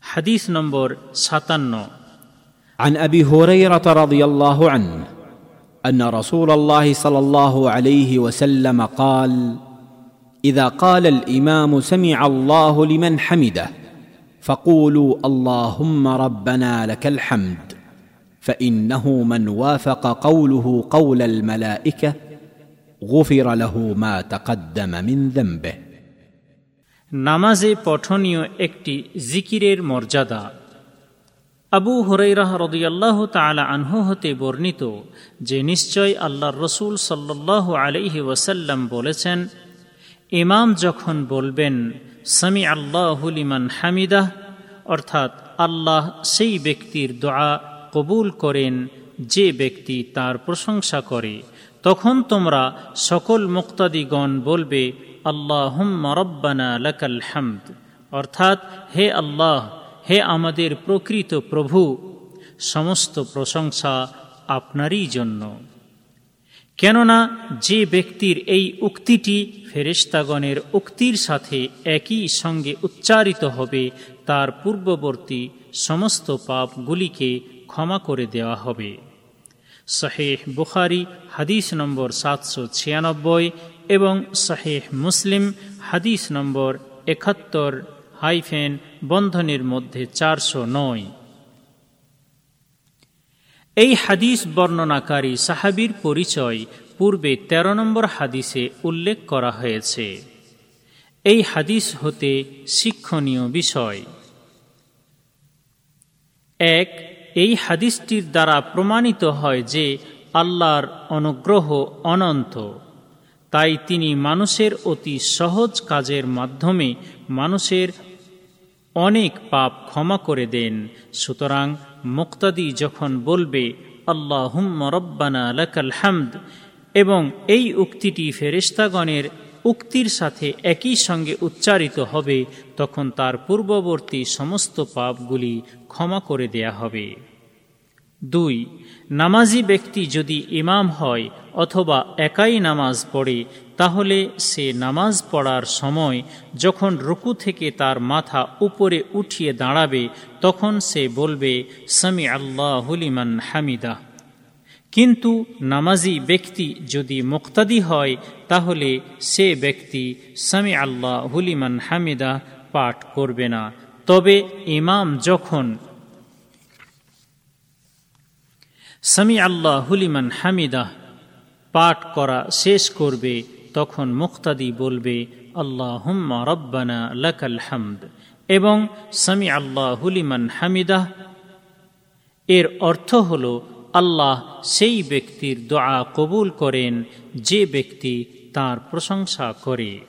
حديث نمبر ساتنو عن أبي هريرة رضي الله عنه أن رسول الله صلى الله عليه وسلم قال إذا قال الإمام سمع الله لمن حمده فقولوا اللهم ربنا لك الحمد فإنه من وافق قوله قول الملائكة غفر له ما تقدم من ذنبه. নামাজে পঠনীয় একটি জিকিরের মর্যাদা। আবু হুরাইরাহ রদিয়াল্লাহ তালা আনহু হতে বর্ণিত যে নিশ্চয় আল্লাহ রসুল সাল্লাহ আলহি ওয়াসাল্লাম বলেছেন, ইমাম যখন বলবেন সামি আল্লাহুলিমান হামিদাহ, অর্থাৎ আল্লাহ সেই ব্যক্তির দোয়া কবুল করেন, যে ব্যক্তি তার প্রশংসা করে, তখন তোমরা সকল মুক্তাদিগণ বলবে আল্লাহুম্মা রব্বানা লাকাল হামদ। অর্থাৎ, হে আল্লাহ, হে আমাদের প্রকৃত প্রভু, সমস্ত প্রশংসা আপনারই জন্য। কেননা, যে ব্যক্তির এই উক্তিটি ফেরেস্তাগণের উক্তির সাথে একই সঙ্গে উচ্চারিত হবে, তার পূর্ববর্তী সমস্ত পাপগুলিকে ক্ষমা করে দেওয়া হবে। শাহেহ বুখারি, হাদিস নম্বর সাতশো ছিয়ানব্বই এবং শাহেহ মুসলিম হাদিস নম্বর একাত্তর হাইফেন বন্ধনের মধ্যে চারশো নয়। এই হাদিস বর্ণনাকারী সাহাবির পরিচয় পূর্বে ১৩ নম্বর হাদিসে উল্লেখ করা হয়েছে। এই হাদিস হতে শিক্ষণীয় বিষয়। এক, এই হাদিসটির দ্বারা প্রমাণিত হয় যে আল্লাহর অনুগ্রহ অনন্ত। তাই তিনি মানুষের অতি সহজ কাজের মাধ্যমে মানুষের অনেক পাপ ক্ষমা করে দেন। সুতরাং মুক্তাদি যখন বলবে আল্লাহ রব্বানা লাকাল হামদ এবং এই উক্তিটি ফেরিস্তাগণের উক্তির সাথে একই সঙ্গে উচ্চারিত হবে, তখন তার পূর্ববর্তী সমস্ত পাপগুলি ক্ষমা করে দেয়া হবে। দুই, নামাজি ব্যক্তি যদি ইমাম হয় অথবা একাই নামাজ পড়ে, তাহলে সে নামাজ পড়ার সময় যখন রুকু থেকে তার মাথা উপরে উঠিয়ে দাঁড়াবে, তখন সে বলবে, সামি আল্লাহ হুলিমান হামিদা। কিন্তু নামাজি ব্যক্তি যদি মুক্তাদি হয়, তাহলে সে ব্যক্তি সামি আল্লাহ হুলিমান হামিদা পাঠ করবে না। তবে ইমাম যখন সামি আল্লাহ হুলিমান হামিদাহ পাঠ করা শেষ করবে, তখন মুক্তাদি বলবে আল্লাহ হুম্মা রব্বানা লাকাল হামদ। এবং সামি আল্লাহ হুলিমান হামিদাহ এর অর্থ হল, আল্লাহ সেই ব্যক্তির দোয়া কবুল করেন, যে ব্যক্তি তার প্রশংসা করে।